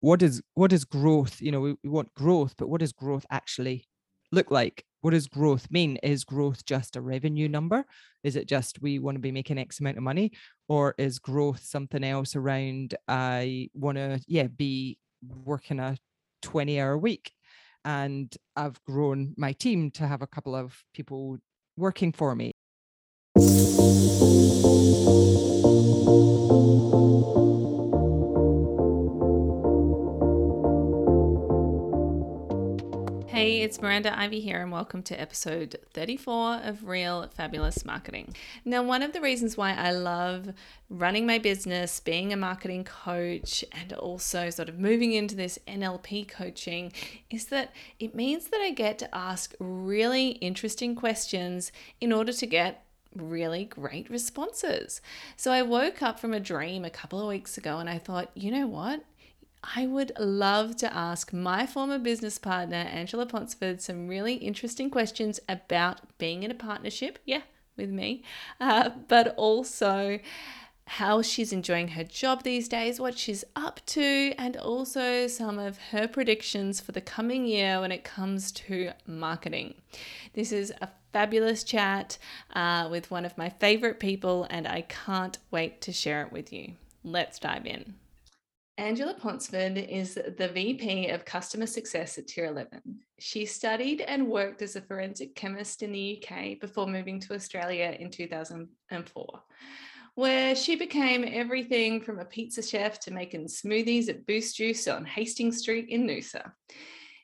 what is what is growth you know we, we want growth but what does growth actually look like? What does growth mean? Is growth just a revenue number? Is it just we want to be making x amount of money? Or is growth something else around i want to yeah be working a 20 hour week and i've grown my team to have a couple of people working for me it's Miranda Ivy here, and welcome to episode 34 of Real Fabulous Marketing. Now, one of the reasons why I love running my business, being a marketing coach, and also sort of moving into this NLP coaching is that it means that I get to ask really interesting questions in order to get really great responses. So I woke up from a dream a couple of weeks ago and I thought, you know what? I would love to ask my former business partner, Angela Ponsford, some really interesting questions about being in a partnership, yeah, with me, uh, but also how she's enjoying her job these days, what she's up to, and also some of her predictions for the coming year when it comes to marketing. This is a fabulous chat uh, with one of my favorite people, and I can't wait to share it with you. Let's dive in. Angela Ponsford is the VP of Customer Success at Tier 11. She studied and worked as a forensic chemist in the UK before moving to Australia in 2004, where she became everything from a pizza chef to making smoothies at Boost Juice on Hastings Street in Noosa.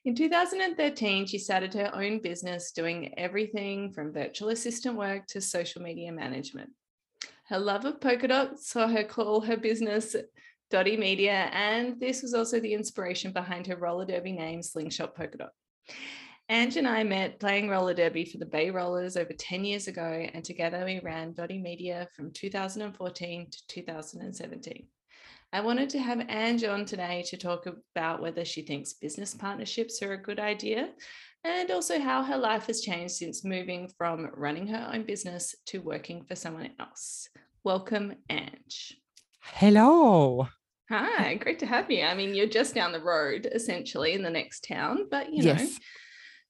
In 2013, she started her own business doing everything from virtual assistant work to social media management. Her love of polka dots saw her call her business Dotty Media, and this was also the inspiration behind her roller derby name, Slingshot Polka Dot. Ange and I met playing roller derby for the Bay Rollers over 10 years ago, and together we ran Dotty Media from 2014 to 2017. I wanted to have Ange on today to talk about whether she thinks business partnerships are a good idea and also how her life has changed since moving from running her own business to working for someone else. Welcome, Ange. Hello. Hi, great to have you. I mean, you're just down the road, essentially, in the next town, but you yes. know,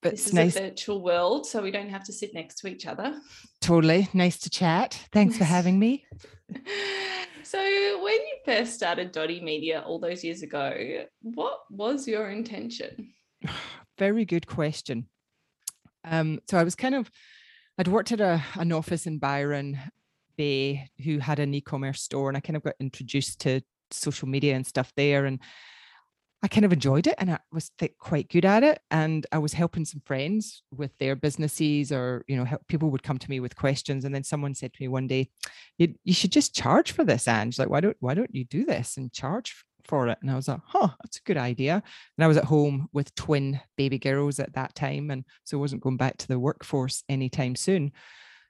but this is nice. a virtual world, so we don't have to sit next to each other. Totally. Nice to chat. Thanks for having me. so, when you first started Dotty Media all those years ago, what was your intention? Very good question. Um, so I was kind of, I'd worked at a, an office in Byron Bay who had an e-commerce store and I kind of got introduced to social media and stuff there and I kind of enjoyed it and I was th- quite good at it. And I was helping some friends with their businesses, or you know, help, people would come to me with questions. And then someone said to me one day, "You, you should just charge for this, Ange. Like, why don't why don't you do this and charge for it?" And I was like, "Huh, that's a good idea." And I was at home with twin baby girls at that time, and so I wasn't going back to the workforce anytime soon.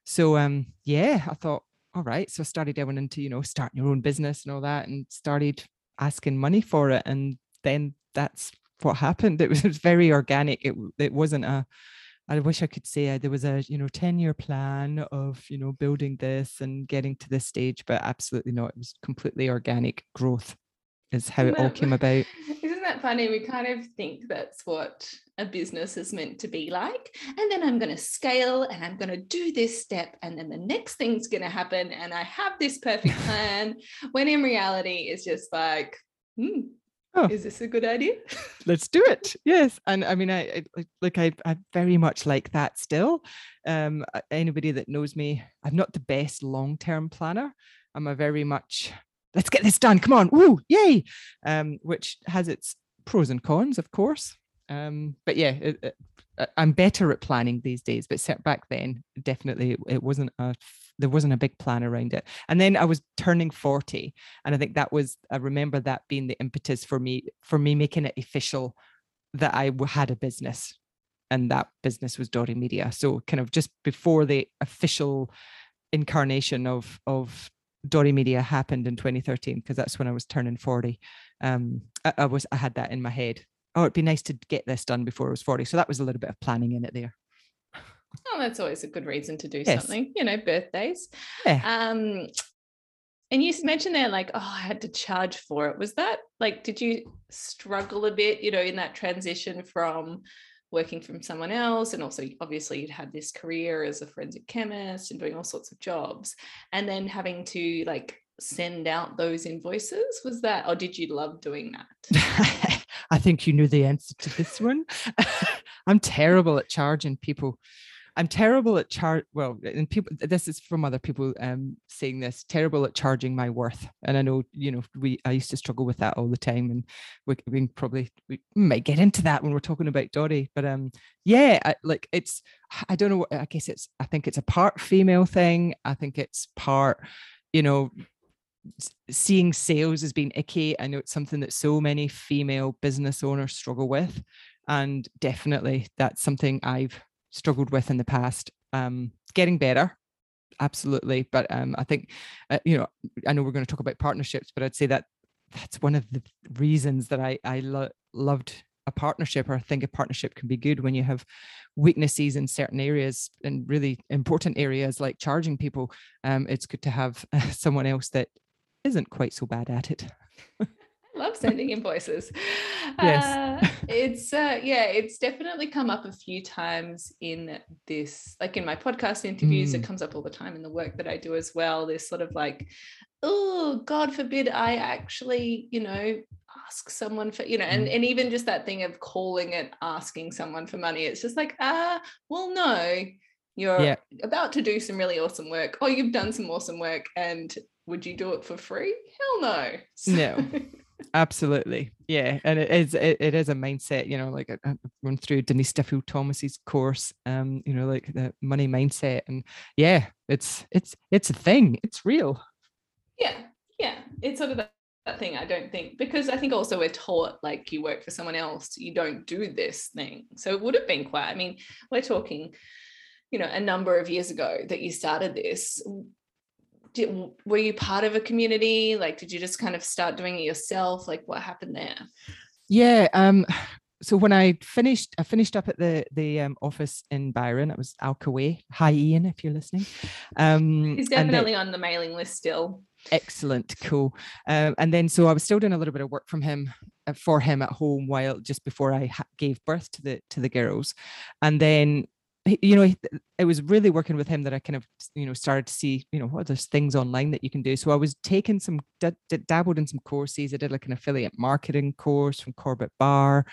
So um, yeah, I thought all right. So I started going into, you know, starting your own business and all that and started asking money for it. And then that's what happened. It was, it was very organic. It, it wasn't a, I wish I could say uh, there was a, you know, 10 year plan of, you know, building this and getting to this stage, but absolutely not. It was completely organic growth is how it all came about. That funny? We kind of think that's what a business is meant to be like. And then I'm going to scale and I'm going to do this step. And then the next thing's going to happen. And I have this perfect plan. when in reality, it's just like, hmm, oh, is this a good idea? let's do it. Yes. And I mean, I, I like, I, I very much like that still. Um, anybody that knows me, I'm not the best long term planner. I'm a very much let's get this done. Come on, woo, yay! Um, which has its pros and cons, of course. Um, but yeah, it, it, I'm better at planning these days. But set back then, definitely it wasn't a there wasn't a big plan around it. And then I was turning 40, and I think that was I remember that being the impetus for me for me making it official that I had a business, and that business was Dotty Media. So kind of just before the official incarnation of of Dotty Media happened in 2013 because that's when I was turning 40. Um, I, I, was I had that in my head. Oh, it'd be nice to get this done before I was 40. So that was a little bit of planning in it there. Oh, that's always a good reason to do yes. something. You know, birthdays. Yeah. Um, and you mentioned there like oh i had to charge for it was that like did you struggle a bit you know in that transition from working from someone else and also obviously you'd had this career as a forensic chemist and doing all sorts of jobs and then having to like send out those invoices was that or did you love doing that? I think you knew the answer to this one. I'm terrible at charging people I'm terrible at char. Well, and people. This is from other people um, saying this. Terrible at charging my worth, and I know you know we. I used to struggle with that all the time, and we, we probably we might get into that when we're talking about Dotty. But um, yeah, I, like it's. I don't know. I guess it's. I think it's a part female thing. I think it's part, you know, seeing sales as being icky. I know it's something that so many female business owners struggle with. And definitely that's something I've struggled with in the past. Um, getting better, absolutely. But um, I think, uh, you know, I know we're going to talk about partnerships, but I'd say that that's one of the reasons that I I lo- loved a partnership or I think a partnership can be good when you have weaknesses in certain areas and really important areas like charging people. Um, it's good to have someone else that isn't quite so bad at it. love sending invoices. Yes. Uh, it's uh, yeah, it's definitely come up a few times in this, like in my podcast interviews, mm. it comes up all the time in the work that I do as well. This sort of like, oh, God forbid I actually, you know, ask someone for, you know, and, mm. and even just that thing of calling it asking someone for money. It's just like, ah, well, no, you're yeah. about to do some really awesome work. Oh, you've done some awesome work and would you do it for free? Hell no. So, no. Absolutely. Yeah. And it is it, it is a mindset, you know, like I, I run through Denise Duffield Thomas's course, um, you know, like the money mindset. And yeah, it's it's it's a thing. It's real. Yeah. Yeah. It's sort of that, that thing I don't think because I think also we're taught like you work for someone else, you don't do this thing. So it would have been quite, I mean, we're talking, you know, a number of years ago that you started this did, were you part of a community? Like, did you just kind of start doing it yourself? Like, what happened there? Yeah. Um, so when I finished, I finished up at the the um, office in Byron. It was Al Kaway. Hi, Ian, if you're listening. Um, He's definitely on the mailing list still. Excellent, cool. Um, and then so I was still doing a little bit of work from him uh, for him at home while just before I ha- gave birth to the to the girls, and then you know, it was really working with him that I kind of, you know, started to see, you know, what there's things online that you can do. So I was taking some, d- d- dabbled in some courses. I did like an affiliate marketing course from Corbett Barr,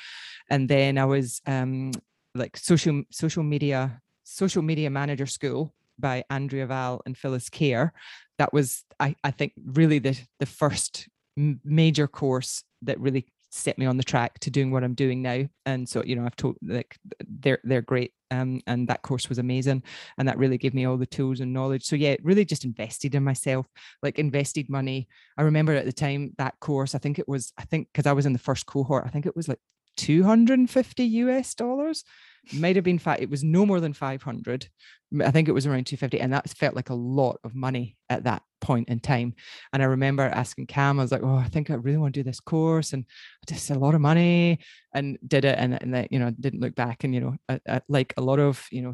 and then I was um like social social media social media manager school by Andrea Vahl and Phyllis Khare. That was, I, I think, really the the first major course that really set me on the track to doing what I'm doing now. And so, you know, I've told like they're they're great. Um, and that course was amazing. And that really gave me all the tools and knowledge. So yeah, really just invested in myself, like invested money. I remember at the time that course, I think it was, I think because I was in the first cohort, I think it was like 250 US dollars might have been five it was no more than 500 i think it was around 250 and that felt like a lot of money at that point in time. And i remember asking cam i was like oh i think i really want to do this course and just a lot of money and did it and, and that you know didn't look back and you know I, I, like a lot of you know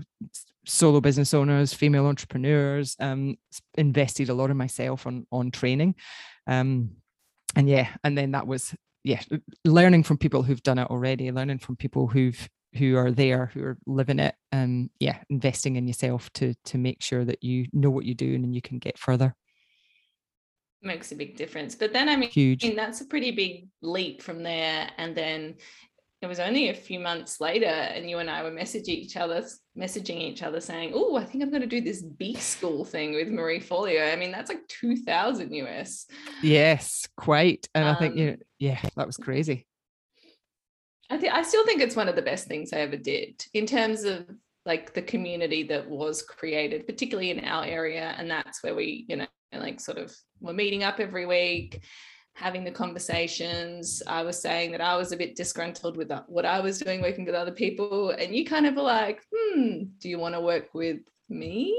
solo business owners female entrepreneurs um invested a lot of myself on on training. Um and yeah and then that was yeah learning from people who've done it already learning from people who've who are there who are living it and yeah investing in yourself to to make sure that you know what you're doing and you can get further. Makes a big difference. But then i mean huge. and that's a pretty big leap from there. And then it was only a few months later and you and I were messaging each other messaging each other saying oh I think I'm going to do this B school thing with Marie Forleo I mean that's like 2000 US yes quite. And um, I think you um, yeah that was crazy I I still think it's one of the best things I ever did in terms of like the community that was created, particularly in our area. And that's where we, you know, like sort of we're meeting up every week, having the conversations. I was saying that I was a bit disgruntled with what I was doing working with other people. And you kind of were like, hmm, do you want to work with me?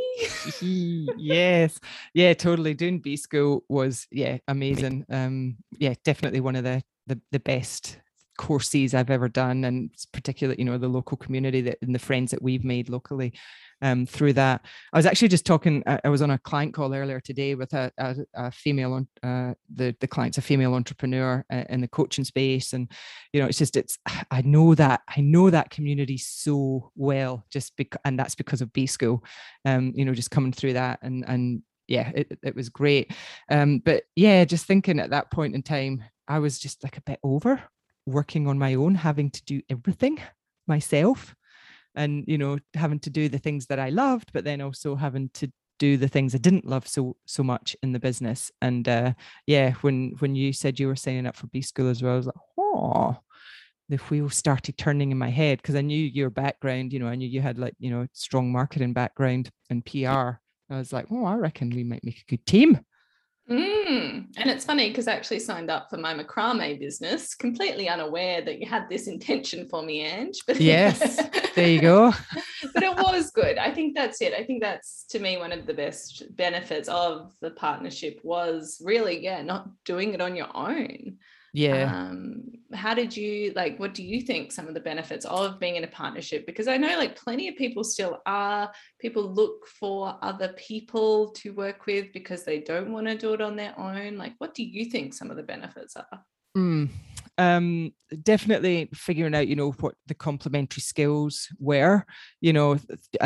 yes. Yeah, totally. Doing B school was, yeah, amazing. Um, yeah, definitely one of the the, the best courses I've ever done, and particularly, you know, the local community that and the friends that we've made locally um, through that. I was actually just talking. I, was on a client call earlier today with a, a, a female. Uh, the the client's a female entrepreneur uh, in the coaching space, and you know, it's just it's. I know that I know that community so well, just because, and that's because of B School. Um, you know, just coming through that, and and yeah, it it was great. Um, but yeah, just thinking at that point in time, I was just like a bit over working on my own, having to do everything myself and you know having to do the things that i loved but then also having to do the things i didn't love so so much in the business. And uh yeah when when you said you were signing up for b school as well i was like oh the wheels started turning in my head because i knew your background you know i knew you had like you know strong marketing background and pr i was like oh i reckon we might make a good team Mm. And it's funny because I actually signed up for my macrame business, completely unaware that you had this intention for me, Ange. But yes, there you go. but it was good. I think that's it. I think that's to me one of the best benefits of the partnership was really, yeah, not doing it on your own yeah. Um how did you like what do you think some of the benefits of being in a partnership? Because i know like plenty of people still are people look for other people to work with because they don't want to do it on their own. Like what do you think some of the benefits are? Mm, um definitely figuring out you know what the complementary skills were. You know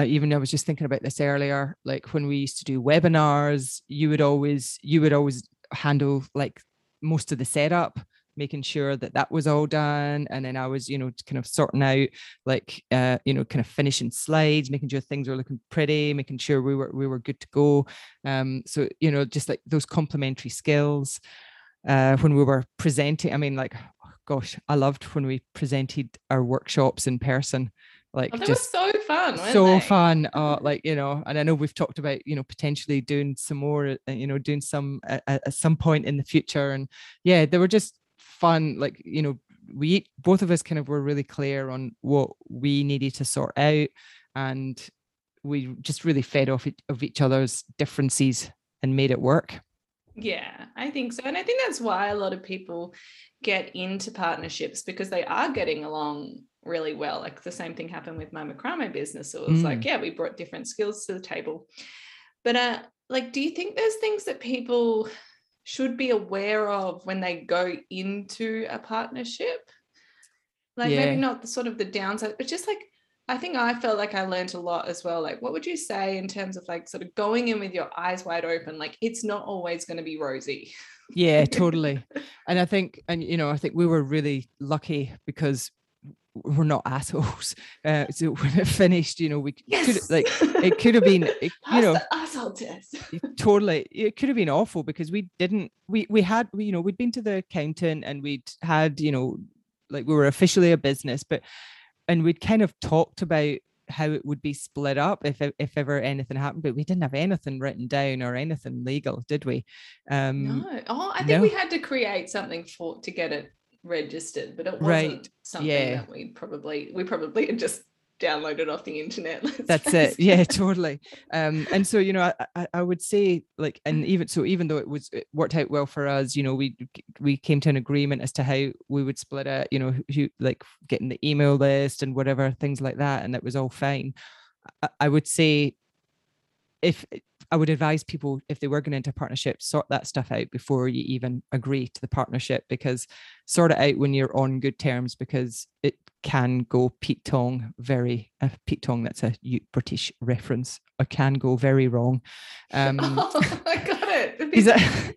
even i was just thinking about this earlier like when we used to do webinars you would always you would always handle like most of the setup making sure that that was all done and then i was you know kind of sorting out like uh you know kind of finishing slides making sure things were looking pretty making sure we were we were good to go um so you know just like those complementary skills uh when we were presenting i mean like oh gosh i loved when we presented our workshops in person like oh, just so fun so they? fun uh, like you know and i know we've talked about you know potentially doing some more uh, you know doing some at, at some point in the future and yeah they were just fun like you know we both of us kind of were really clear on what we needed to sort out and we just really fed off of each other's differences and made it work yeah i think so and i think that's why a lot of people get into partnerships because they are getting along really well like the same thing happened with my macrame business it was mm. like yeah we brought different skills to the table but uh like do you think there's things that people should be aware of when they go into a partnership. Like yeah. maybe not the sort of the downside but just like i think i felt like i learned a lot as well. Like what would you say in terms of like sort of going in with your eyes wide open? Like it's not always going to be rosy. Yeah totally. And i think and you know i think we were really lucky because we're not assholes. Uh, so when it finished, you know, we yes. could like it could have been, it, you know, asshole test. totally, it could have been awful because we didn't. We we had, we, you know, we'd been to the accountant and we'd had, you know, like we were officially a business, but and we'd kind of talked about how it would be split up if if ever anything happened but we didn't have anything written down or anything legal did we um no oh i think no. we had to create something for to get it registered, but it wasn't right. something yeah. that we probably we probably had just downloaded off the internet. That's it. Yeah, totally. Um, and so you know, I, I would say like, and even so, even though it was it worked out well for us, you know, we we came to an agreement as to how we would split it. You know, who like getting the email list and whatever things like that, and that was all fine. I, I would say if I would advise people if they were going into a partnership, sort that stuff out before you even agree to the partnership because sort it out when you're on good terms because it can go Pete Tong very uh, Pete Tong that's a British reference. It can go very wrong. Um, oh, I got it. A,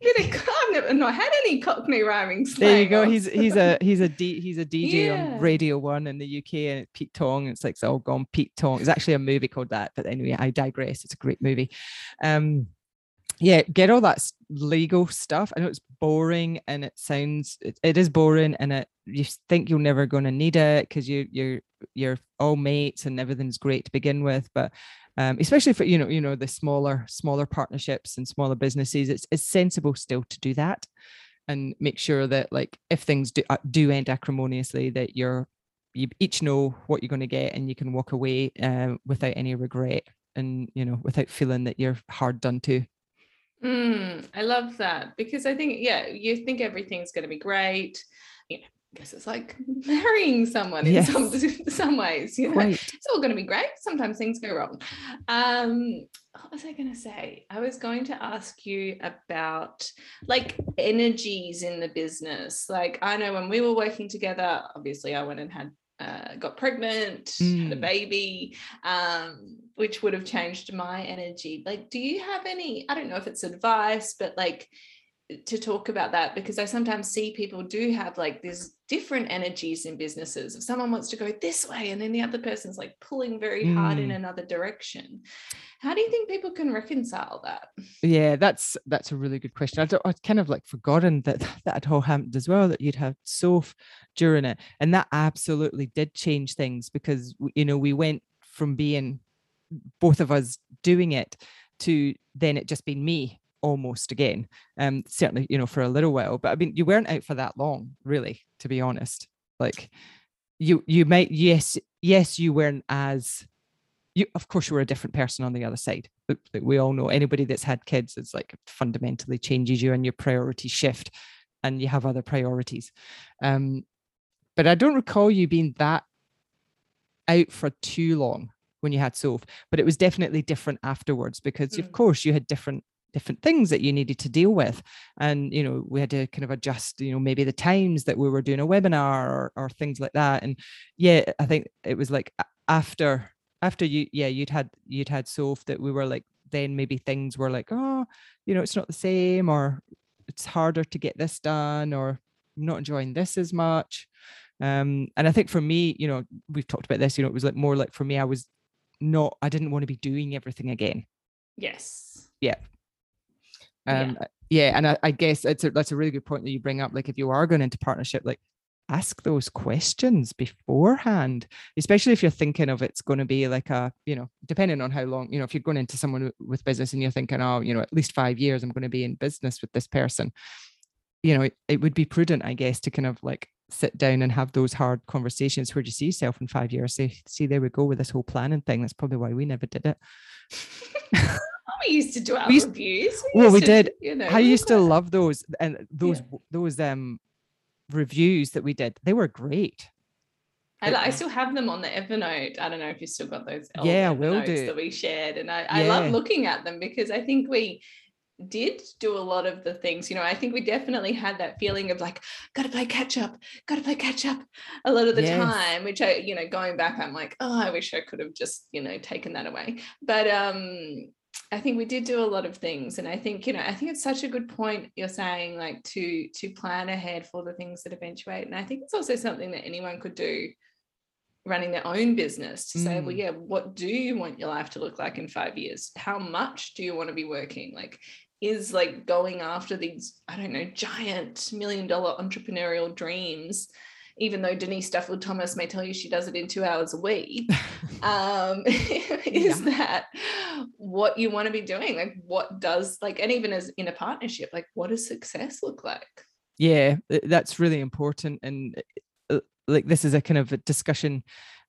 I've not had any Cockney rhyming slang. There you go. He's he's a he's a D, he's a DJ yeah. on Radio One in the UK, and it's Pete Tong. It's like it's all gone Pete Tong. It's actually a movie called that, but anyway, I digress. It's a great movie. Um, yeah, get all that legal stuff. I know it's boring and it sounds it, it is boring, and it you think you're never going to need it because you you're you're all mates and everything's great to begin with, but um, especially for you know you know the smaller smaller partnerships and smaller businesses it's, it's sensible still to do that and make sure that like if things do, uh, do end acrimoniously that you're you each know what you're going to get and you can walk away uh, without any regret and you know without feeling that you're hard done to mm, i love that because i think yeah you think everything's going to be great you know I guess it's like marrying someone yes. in some some ways. You know, it's all going to be great. Sometimes things go wrong. Um, what was I going to say? I was going to ask you about like energies in the business. Like I know when we were working together, obviously I went and had uh, got pregnant, mm. had a mm. baby, um, which would have changed my energy. Like, do you have any? I don't know if it's advice, but like to talk about that because I sometimes see people do have like there's different energies in businesses. If someone wants to go this way and then the other person's like pulling very mm. hard in mm. another direction, how do you think people can reconcile that? Yeah, that's that's a really good question. I would kind of like forgotten that that had all happened as well. That you'd have Soph during it, and that absolutely did change things because you know we went from being both of us doing it to then it just being me almost again. Um, certainly, you know, for a little while. But I mean, you weren't out for that long, really, to be honest. Like you you might yes, yes, you weren't as you of course you were a different person on the other side. But we all know anybody that's had kids it's like fundamentally changes you and your priorities shift and you have other priorities. Um, but I don't recall you being that out for too long when you had Soph, but it was definitely different afterwards because mm. of course you had different different things that you needed to deal with. And you know we had to kind of adjust you know maybe the times that we were doing a webinar or, or things like that. And yeah i think it was like after after you yeah you'd had you'd had Soph that we were like then maybe things were like oh you know it's not the same or it's harder to get this done or I'm not enjoying this as much. Um and i think for me you know we've talked about this you know it was like more like for me i was not i didn't want to be doing everything again. Yes. Yeah um, yeah. yeah. and I, I guess it's a, that's a really good point that you bring up. Like, if you are going into partnership, like ask those questions beforehand, especially if you're thinking of it's going to be like a, you know, depending on how long, you know, if you're going into someone with business and you're thinking, oh, you know, at least five years, I'm going to be in business with this person, you know, it, it would be prudent, I guess, to kind of like sit down and have those hard conversations. Where do you see yourself in five years? Say, see, there we go with this whole planning thing. That's probably why we never did it. we used to do our we used, reviews. We well, we to, did. You know, I used to love those and those yeah. those um reviews that we did. They were great. I, I, still have them on the Evernote. I don't know if you still got those. Yeah, will do. That we shared, and I, I yeah. love looking at them because I think we did do a lot of the things. You know, I think we definitely had that feeling of like, got to play catch up, got to play catch up a lot of the yes. time. Which I, you know, going back, I'm like, oh, I wish I could have just, you know, taken that away. But um, I think we did do a lot of things and I think you know I think it's such a good point you're saying like to to plan ahead for the things that eventuate and I think it's also something that anyone could do running their own business to mm. say well mm. yeah what do you want your life to look like in 5 years how much do you want to be working like is like going after these I don't know giant million dollar entrepreneurial dreams even though Denise Duffield Thomas may tell you she does it in two hours a week, um, is yeah. that what you want to be doing? Like, what does, like, and even as in a partnership, like, what does success look like? Yeah, that's really important. And uh, like, this is a kind of a discussion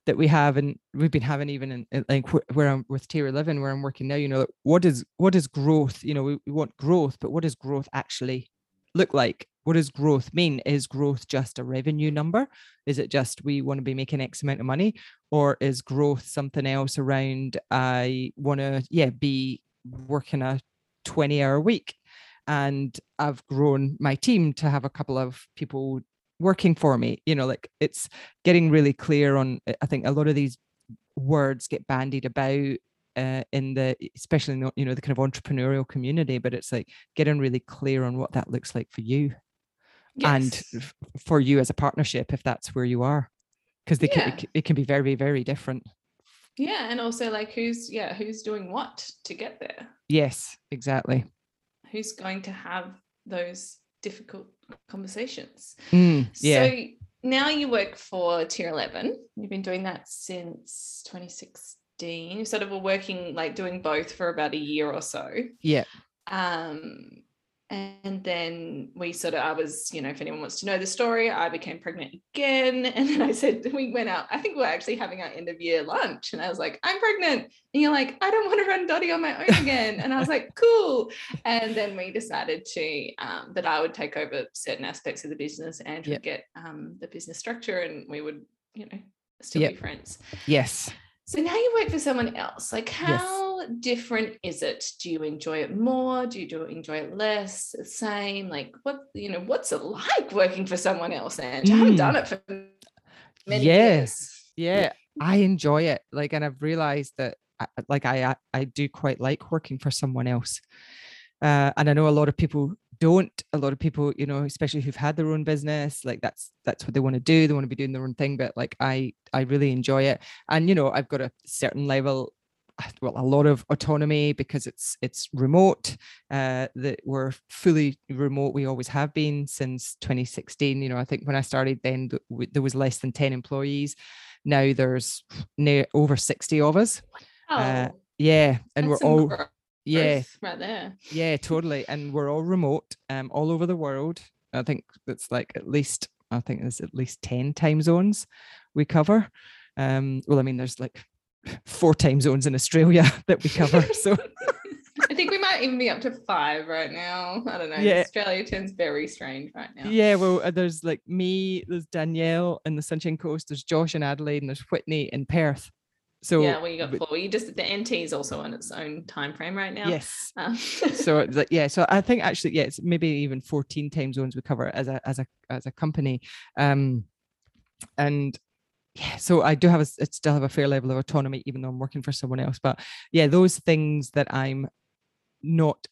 that we have and we've been having even in, like where I'm with Tier 11 where I'm working now you know what is what is growth you know we, we want growth but what does growth actually look like what does growth mean? Is growth just a revenue number? Is it just we want to be making X amount of money? Or is growth something else around I want to, yeah, be working a 20 hour week? And I've grown my team to have a couple of people working for me. You know, like it's getting really clear on, I think a lot of these words get bandied about uh, in the especially in the, you know the kind of entrepreneurial community but it's like getting really clear on what that looks like for you yes. and for you as a partnership if that's where you are because they yeah. can, it, it can be very very different. Yeah and also like who's yeah who's doing what to get there? Yes exactly. Who's going to have those difficult conversations? Mm, yeah. so now you work for tier 11 you've been doing that since 2016 you sort of were working like doing both for about a year or so. Yeah. Um and then we sort of i was you know if anyone wants to know the story i became pregnant again. And then i said we went out i think we are actually having our end of year lunch. And i was like i'm pregnant. And you're like i don't want to run dotty on my own again. And i was like cool. And then we decided to um, that i would take over certain aspects of the business and yep. get um, the business structure and we would you know still yep. be friends. Yes. So now you work for someone else. Like how yes different is it? Do you enjoy it more? Do you do enjoy it less? The same? Like what, you know, what's it like working for someone else? And mm. I haven't done it for many yes. years. Yeah. I enjoy it. Like, and I've realized that I, like I, I do quite like working for someone else. Uh, and I know a lot of people don't a lot of people you know especially who've had their own business like that's that's what they want to do they want to be doing their own thing but like i i really enjoy it and you know i've got a certain level well a lot of autonomy because it's it's remote uh, that we're fully remote. We always have been since 2016 you know i think when i started then there was less than 10 employees. Now there's near over 60 of us. Oh, uh, yeah and we're all yeah. right there. Yeah totally and we're all remote um all over the world. I think it's like at least i think there's at least 10 time zones we cover. Um well i mean there's like four time zones in Australia that we cover. So I think we might even be up to five right now. I don't know. Yeah. Australia turns very strange right now. Yeah, well, uh, there's like me, there's Danielle in the Sunshine Coast, there's Josh in Adelaide, and there's Whitney in Perth. So yeah, well, you got four. You just the NT is also on its own time frame right now. Yes. Um. so like yeah, so I think actually yeah, it's maybe even 14 time zones we cover as a as a as a company. Um, and yeah, so I do have a I still have a fair level of autonomy, even though I'm working for someone else. But yeah, those things that I'm not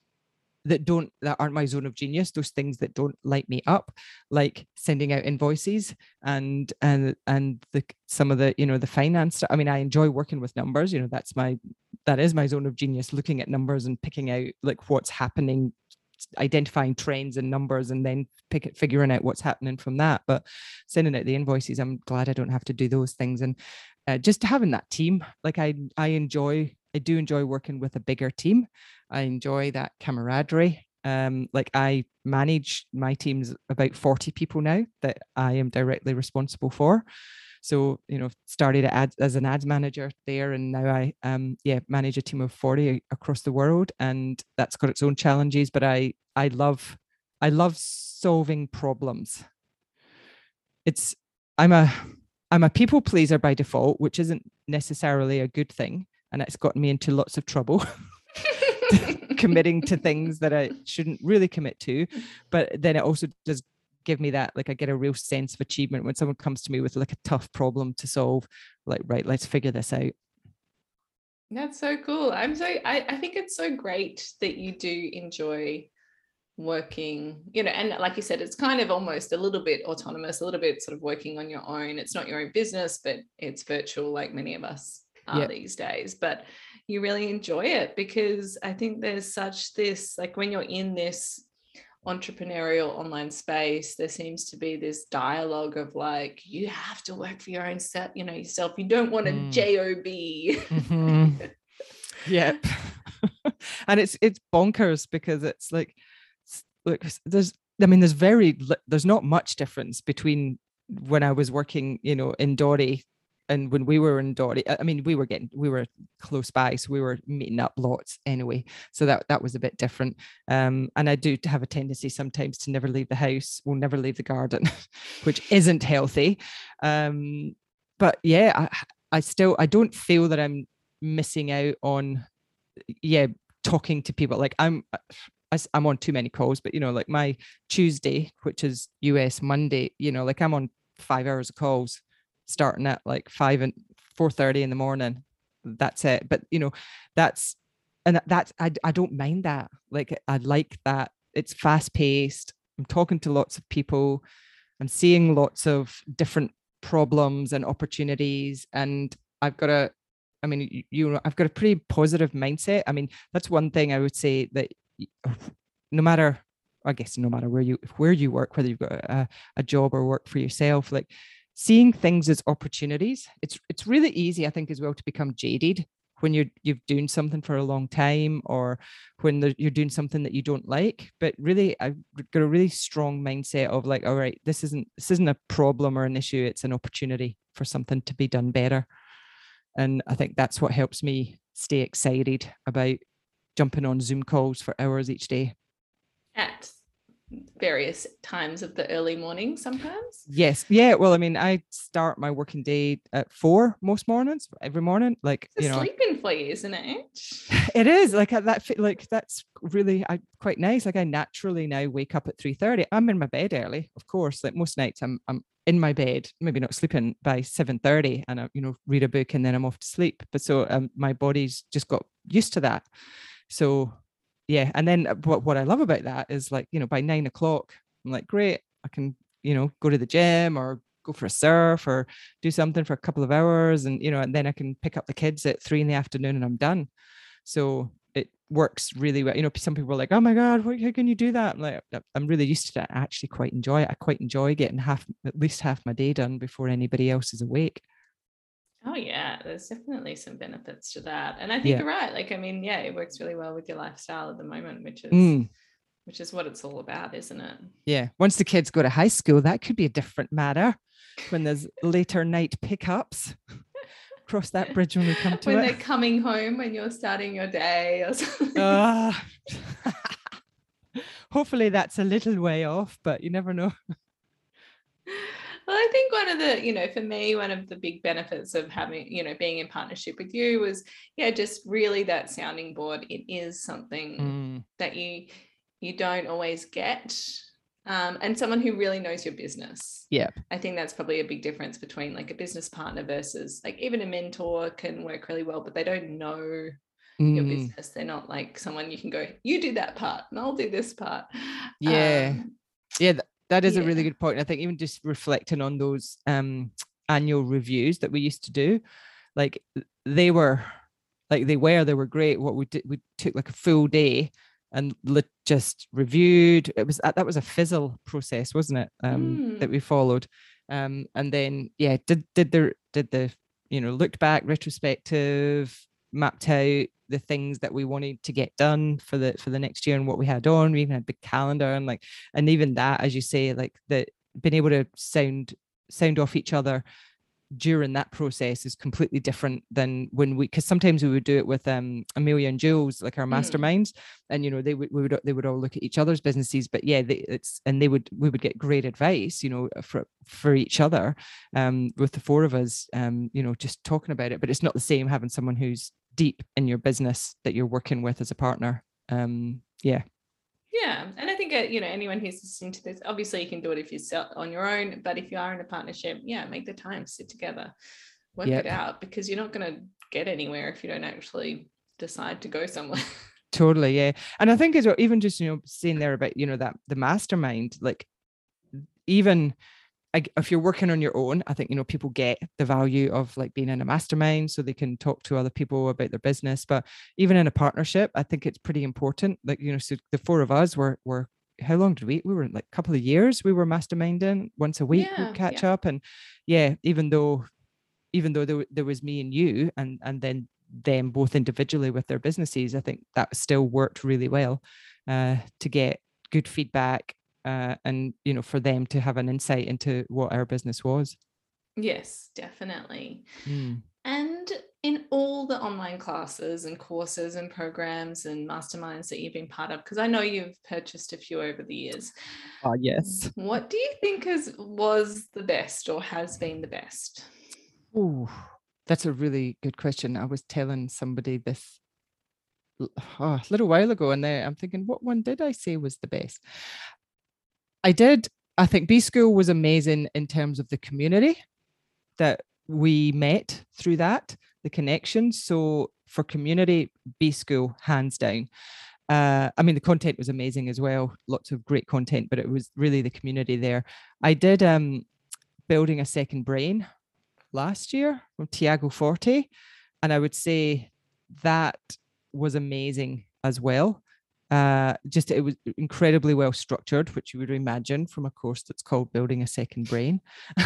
that don't that aren't my zone of genius those things that don't light me up like sending out invoices and and and the some of the you know the finance i mean i enjoy working with numbers you know that's my that is my zone of genius looking at numbers and picking out like what's happening identifying trends and numbers and then pick it, figuring out what's happening from that. But sending out the invoices, I'm glad I don't have to do those things. And uh, just having that team, like I, I enjoy, I do enjoy working with a bigger team. I enjoy that camaraderie. Um, like I manage my teams about 40 people now that I am directly responsible for. So, you know, started ad, as an ads manager there, and now I, um, yeah, manage a team of 40 across the world, and that's got its own challenges. But I, I love, I love solving problems. It's, I'm a, I'm a people pleaser by default, which isn't necessarily a good thing, and it's gotten me into lots of trouble. committing to things that I shouldn't really commit to. But then it also does give me that like i get a real sense of achievement when someone comes to me with like a tough problem to solve like right let's figure this out. That's so cool. I'm so I, I think it's so great that you do enjoy working you know and like you said it's kind of almost a little bit autonomous a little bit sort of working on your own. It's not your own business but it's virtual like many of us are yep. these days but you really enjoy it because i think there's such this like when you're in this entrepreneurial online space there seems to be this dialogue of like you have to work for your own set you know yourself you don't want a mm. job mm-hmm. yep and it's it's bonkers because it's like look there's i mean there's very there's not much difference between when i was working you know in Dotty and when we were in Dotty, I mean, we were getting, we were close by, so we were meeting up lots anyway. So that that was a bit different. Um, and I do have a tendency sometimes to never leave the house, or never leave the garden, which isn't healthy. Um, but yeah, I, I still, I don't feel that I'm missing out on, yeah, talking to people. Like I'm, I, I'm on too many calls, but you know, like my Tuesday, which is US Monday, you know, like I'm on five hours of calls starting at like five and four thirty in the morning. That's it. But you know, that's and that's I I don't mind that. Like I like that. It's fast paced. I'm talking to lots of people. I'm seeing lots of different problems and opportunities, and I've got a. I mean, you, you know, I've got a pretty positive mindset. I mean, that's one thing I would say that no matter I guess no matter where you where you work, whether you've got a, a job or work for yourself, like seeing things as opportunities. It's it's really easy, I think, as well, to become jaded when you're you're doing something for a long time or when you're doing something that you don't like but really i've got a really strong mindset of like all right this isn't this isn't a problem or an issue it's an opportunity for something to be done better and i think that's what helps me stay excited about jumping on zoom calls for hours each day at various times of the early morning sometimes. Yes. Yeah well i mean i start my working day at four most mornings every morning like it's you know sleeping for you isn't it? It is like that like that's really I, quite nice like i naturally now wake up at 3 30 i'm in my bed early of course like most nights i'm i'm in my bed maybe not sleeping by 7 30 and i you know read a book and then i'm off to sleep. But so um, my body's just got used to that. So yeah and then uh, what, what i love about that is like you know by nine o'clock i'm like great i can you know go to the gym or go for a surf or do something for a couple of hours and you know and then i can pick up the kids at three in the afternoon and i'm done. So it works really well you know some people are like oh my god how can you do that? I'm like i'm really used to it i actually quite enjoy it i quite enjoy getting half at least half my day done before anybody else is awake Oh yeah, there's definitely some benefits to that. And I think yeah. you're right. Like I mean, yeah, it works really well with your lifestyle at the moment, which is mm. which is what it's all about, isn't it? Yeah. Once the kids go to high school, that could be a different matter when there's later night pickups. Cross that bridge when we come to when it. When they're coming home when you're starting your day or something. Uh, hopefully that's a little way off, but you never know. Well, I think one of the, you know, for me, one of the big benefits of having, you know, being in partnership with you was, yeah, just really that sounding board. It is something mm. that you you don't always get. Um, and someone who really knows your business. Yeah. I think that's probably a big difference between like a business partner versus like even a mentor can work really well, but they don't know mm. your business. They're not like someone you can go, you do that part and I'll do this part. Yeah. Um, yeah that is yeah. a really good point. I think even just reflecting on those um, annual reviews that we used to do, like they were, like they were, they were great. What we did, we took like a full day and just reviewed. It was that was a fizzle process, wasn't it? Um, mm. That we followed, um, and then yeah, did did the did the you know looked back retrospective, mapped out the things that we wanted to get done for the for the next year and what we had on. We even had the calendar and like and even that, as you say, like that being able to sound sound off each other during that process is completely different than when we because sometimes we would do it with um Amelia and Jules like our mm. masterminds and you know they would we would they would all look at each other's businesses but yeah they, it's and they would we would get great advice you know for for each other um with the four of us um you know just talking about it but it's not the same having someone who's deep in your business that you're working with as a partner. Um, yeah. Yeah, and I think uh, you know anyone who's listening to this, obviously you can do it if you're on your own, but if you are in a partnership, yeah, make the time, sit together, work yep. it out, because you're not going to get anywhere if you don't actually decide to go somewhere. Totally, yeah, and I think as well, even just you know seeing there about you know that the mastermind, like even if you're working on your own, I think you know people get the value of like being in a mastermind, so they can talk to other people about their business. But even in a partnership, I think it's pretty important. Like you know, so the four of us were were how long did we we were like a couple of years we were masterminding once a week yeah, we'd catch yeah. up and yeah even though even though there, there was me and you and and then them both individually with their businesses i think that still worked really well uh, to get good feedback uh, and you know for them to have an insight into what our business was. Yes definitely. Mm. and in all the online classes and courses and programs and masterminds that you've been part of because i know you've purchased a few over the years oh uh, yes. what do you think has was the best or has been the best? Oh that's a really good question. I was telling somebody this oh, a little while ago and I'm thinking, what one did I say was the best? I did. I think B School was amazing in terms of the community that we met through that, the connections. So for community, B School, hands down. Uh, I mean, the content was amazing as well. Lots of great content, but it was really the community there. I did um, building a second brain last year from Tiago Forte, and I would say that was amazing as well uh, just it was incredibly well structured, which you would imagine from a course that's called Building a Second Brain.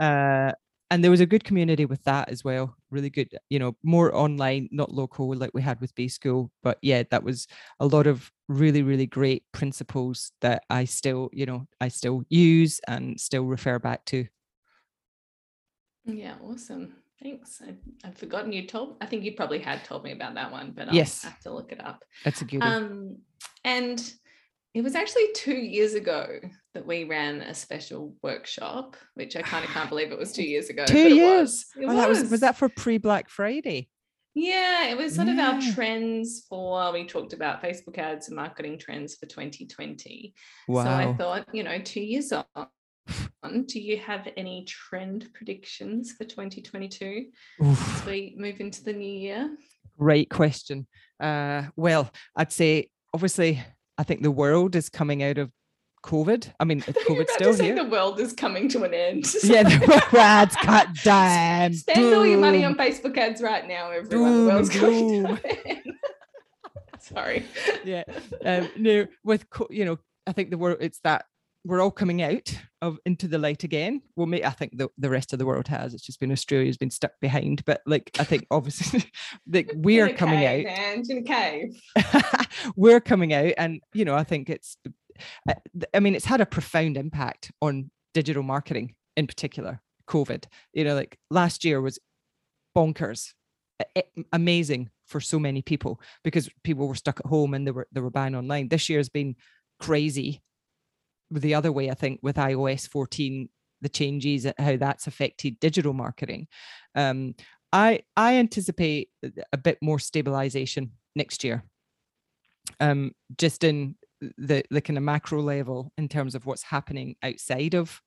uh, and there was a good community with that as well. Really good you know more online not local like we had with b school. But yeah that was a lot of really really great principles that i still you know i still use and still refer back to. Yeah awesome thanks I, i've forgotten you told i think you probably had told me about that one but i'll Yes. have to look it up that's a good one. um and it was actually two years ago that we ran a special workshop, which I kind of can't believe it was two years ago. two but it years was. It oh, that was was that for pre-black friday Yeah, it was sort of our trends for, we talked about Facebook ads and marketing trends for 2020. wow So I thought, you know, two years on, do you have any trend predictions for 2022 Oof. as we move into the new year? Great question. Uh, well, I'd say obviously, I think the world is coming out of COVID. I mean, I thought you were about still here. the world is coming to an end. yeah, the ads cut down. Spend all your money on. Facebook ads right now, everyone. Doom the world's going gloom. to end. Sorry. Yeah, um, no, with co- you know, I think the world. It's that we're all coming out of into the light again. Well, may I think the, the rest of the world has. It's just been Australia's been stuck behind. But like, I think obviously, like we're coming cave, out. And in a cave. we're coming out and you know i think it's uh, i mean it's had a profound impact on digital marketing in particular covid you know like last year was bonkers amazing for so many people because people were stuck at home and they were they were buying online this year has been crazy the other way i think with ios 14 the changes how that's affected digital marketing. Um i i anticipate a bit more stabilization next year. Um, just in the the kind of macro level in terms of what's happening outside of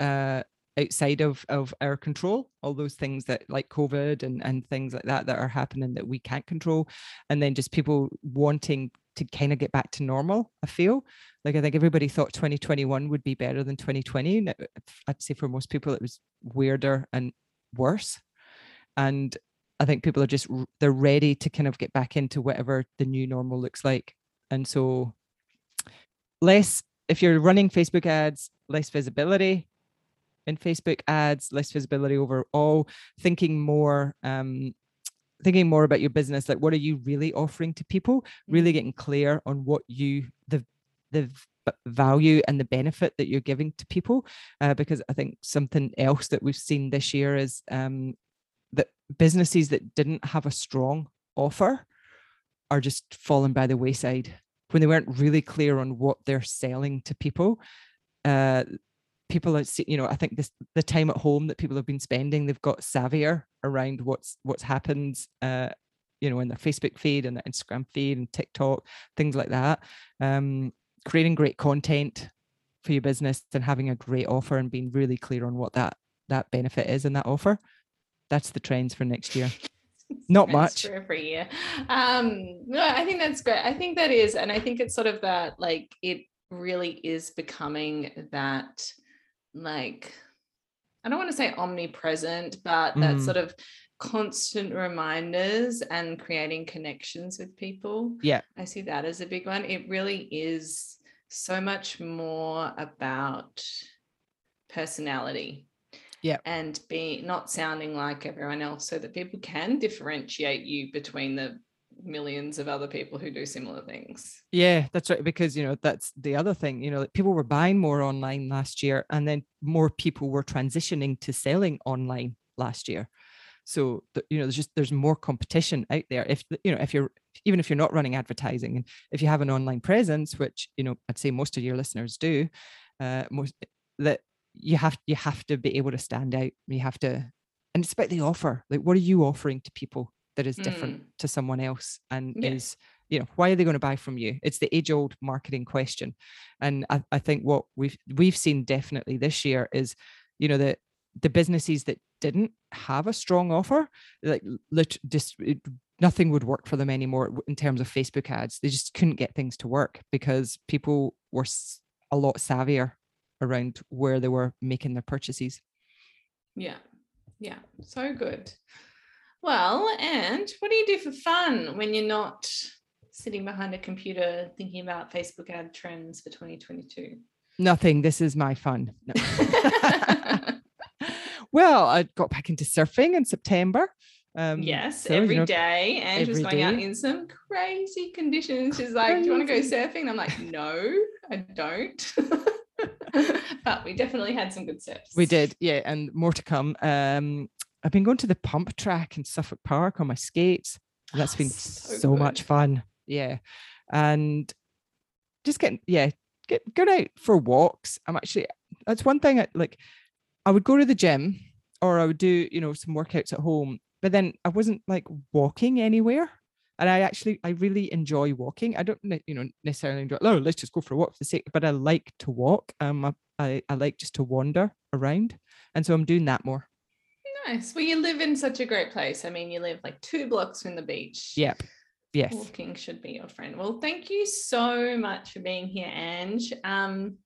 uh, outside of of our control all those things that like covid and and things like that that are happening that we can't control and then just people wanting to kind of get back to normal i feel. Like i think everybody thought 2021 would be better than 2020 i'd say for most people it was weirder and worse. And i think people are just they're ready to kind of get back into whatever the new normal looks like. And so less if you're running facebook ads less visibility. In facebook ads less visibility overall. Thinking more um thinking more about your business like what are you really offering to people? Really getting clear on what you the the value and the benefit that you're giving to people uh, because i think something else that we've seen this year is um that businesses that didn't have a strong offer are just falling by the wayside. When they weren't really clear on what they're selling to people uh people are you know i think this the time at home that people have been spending they've got savvier around what's what's happened uh you know in their facebook feed and their instagram feed and tiktok things like that um creating great content for your business and having a great offer and being really clear on what that that benefit is in that offer that's the trends for next year Not much. for every year. Um, no, I think that's great. I think that is, and I think it's sort of that like it really is becoming that like I don't want to say omnipresent, but that Mm. sort of constant reminders and creating connections with people. Yeah. I see that as a big one. It really is so much more about personality Yeah. and be not sounding like everyone else so that people can differentiate you between the millions of other people who do similar things. Yeah, that's right. Because you know that's the other thing. You know, like people were buying more online last year, and then more people were transitioning to selling online last year. So you know, there's just there's more competition out there. If you know, if you're even if you're not running advertising, and if you have an online presence, which you know, I'd say most of your listeners do, uh, most that you have you have to be able to stand out. You have to, and it's about the offer. Like, what are you offering to people that is different mm. to someone else, and Yeah. is you know why are they going to buy from you it's the age old marketing question and I, I think what we've we've seen definitely this year is you know the the businesses that didn't have a strong offer like lit, just it, nothing would work for them anymore in terms of facebook ads they just couldn't get things to work because people were a lot savvier around where they were making their purchases Yeah. Yeah. So good. Well, and what do you do for fun when you're not sitting behind a computer thinking about Facebook ad trends for 2022? nothing this is my fun No. Well, I got back into surfing in September. Um, yes, so, every you know, day. And was going day. out in some crazy conditions. She's like. Do you want to go surfing? And I'm like, No, I don't. but we definitely had some good surfs. We did, yeah, and more to come. Um, I've been going to the pump track in Suffolk Park on my skates. That's oh, been so, so much fun. Yeah. And just getting, yeah, get go out for walks. I'm actually that's one thing I like I would go to the gym or I would do, you know, some workouts at home, but then I wasn't like walking anywhere. And I actually, I really enjoy walking. I don't, you know, necessarily enjoy, oh, let's just go for a walk for the sake, but I like to walk. Um, I, I, I like just to wander around. And so I'm doing that more. Nice. Well, you live in such a great place. I mean, you live like two blocks from the beach. Yep. Yes. Walking should be your friend. Well, thank you so much for being here, Ange. Um,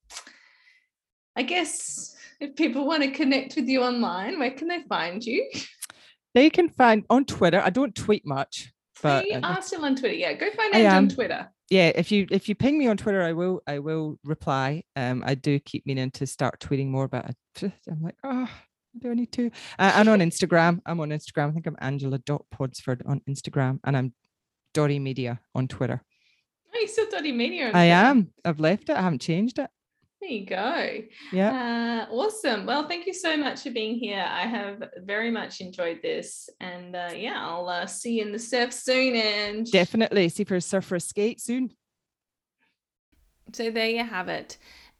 I guess if people want to connect with you online, where can they find you? They can find on Twitter. I don't tweet much, but you are still on Twitter. Yeah, go find Ange on Twitter. Yeah, if you if you ping me on Twitter, I will I will reply. Um, I do keep meaning to start tweeting more, but I, I'm like, oh, do I need to? Uh, and on Instagram, I'm on Instagram. I think I'm Angela Podsford on Instagram, and I'm Dotty Media on Twitter. Oh, you still Dotty Media? I am. I've left it. I haven't changed it. There you go. Yeah. Uh, awesome. Well, thank you so much for being here. I have very much enjoyed this. And uh, yeah, I'll uh, see you in the surf soon. And definitely see for a surf or a skate soon. So there you have it.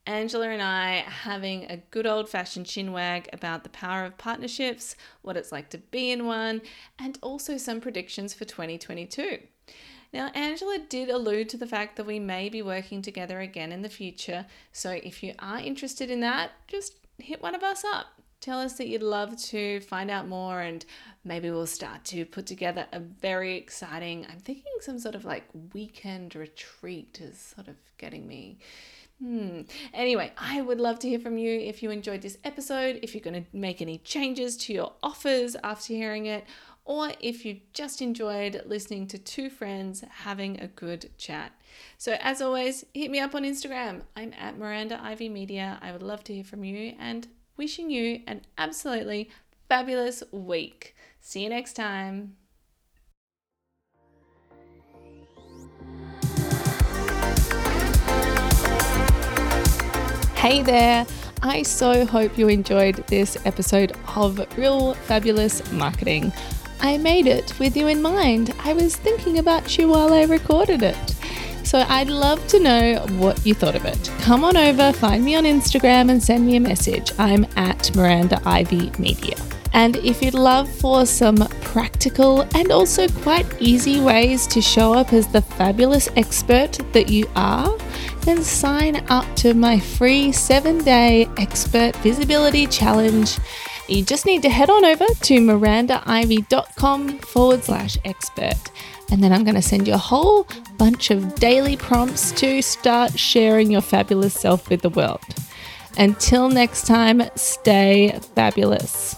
Angela and I having a good old fashioned chinwag about the power of partnerships, what it's like to be in one, and also some predictions for 2022. Now, Angela did allude to the fact that we may be working together again in the future. So if you are interested in that, just hit one of us up. Tell us that you'd love to find out more, and maybe we'll start to put together a very exciting. I'm thinking some sort of like weekend retreat is sort of getting me. Hmm. Anyway, I would love to hear from you if you enjoyed this episode, if you're going to make any changes to your offers after hearing it, or if you just enjoyed listening to two friends having a good chat. So, as always, hit me up on Instagram. I'm at Miranda Ivy Media. I would love to hear from you and wishing you an absolutely fabulous week. See you next time. Hey there! I so hope you enjoyed this episode of Real Fabulous Marketing. I made it with you in mind. I was thinking about you while I recorded it. So I'd love to know what you thought of it. Come on over, find me on Instagram, and send me a message. I'm at Miranda Ivy Media. And if you'd love for some practical and also quite easy ways to show up as the fabulous expert that you are, then sign up to my free seven day expert visibility challenge you just need to head on over to mirandaivy.com forward slash expert. And then I'm going to send you a whole bunch of daily prompts to start sharing your fabulous self with the world. Until next time, stay fabulous.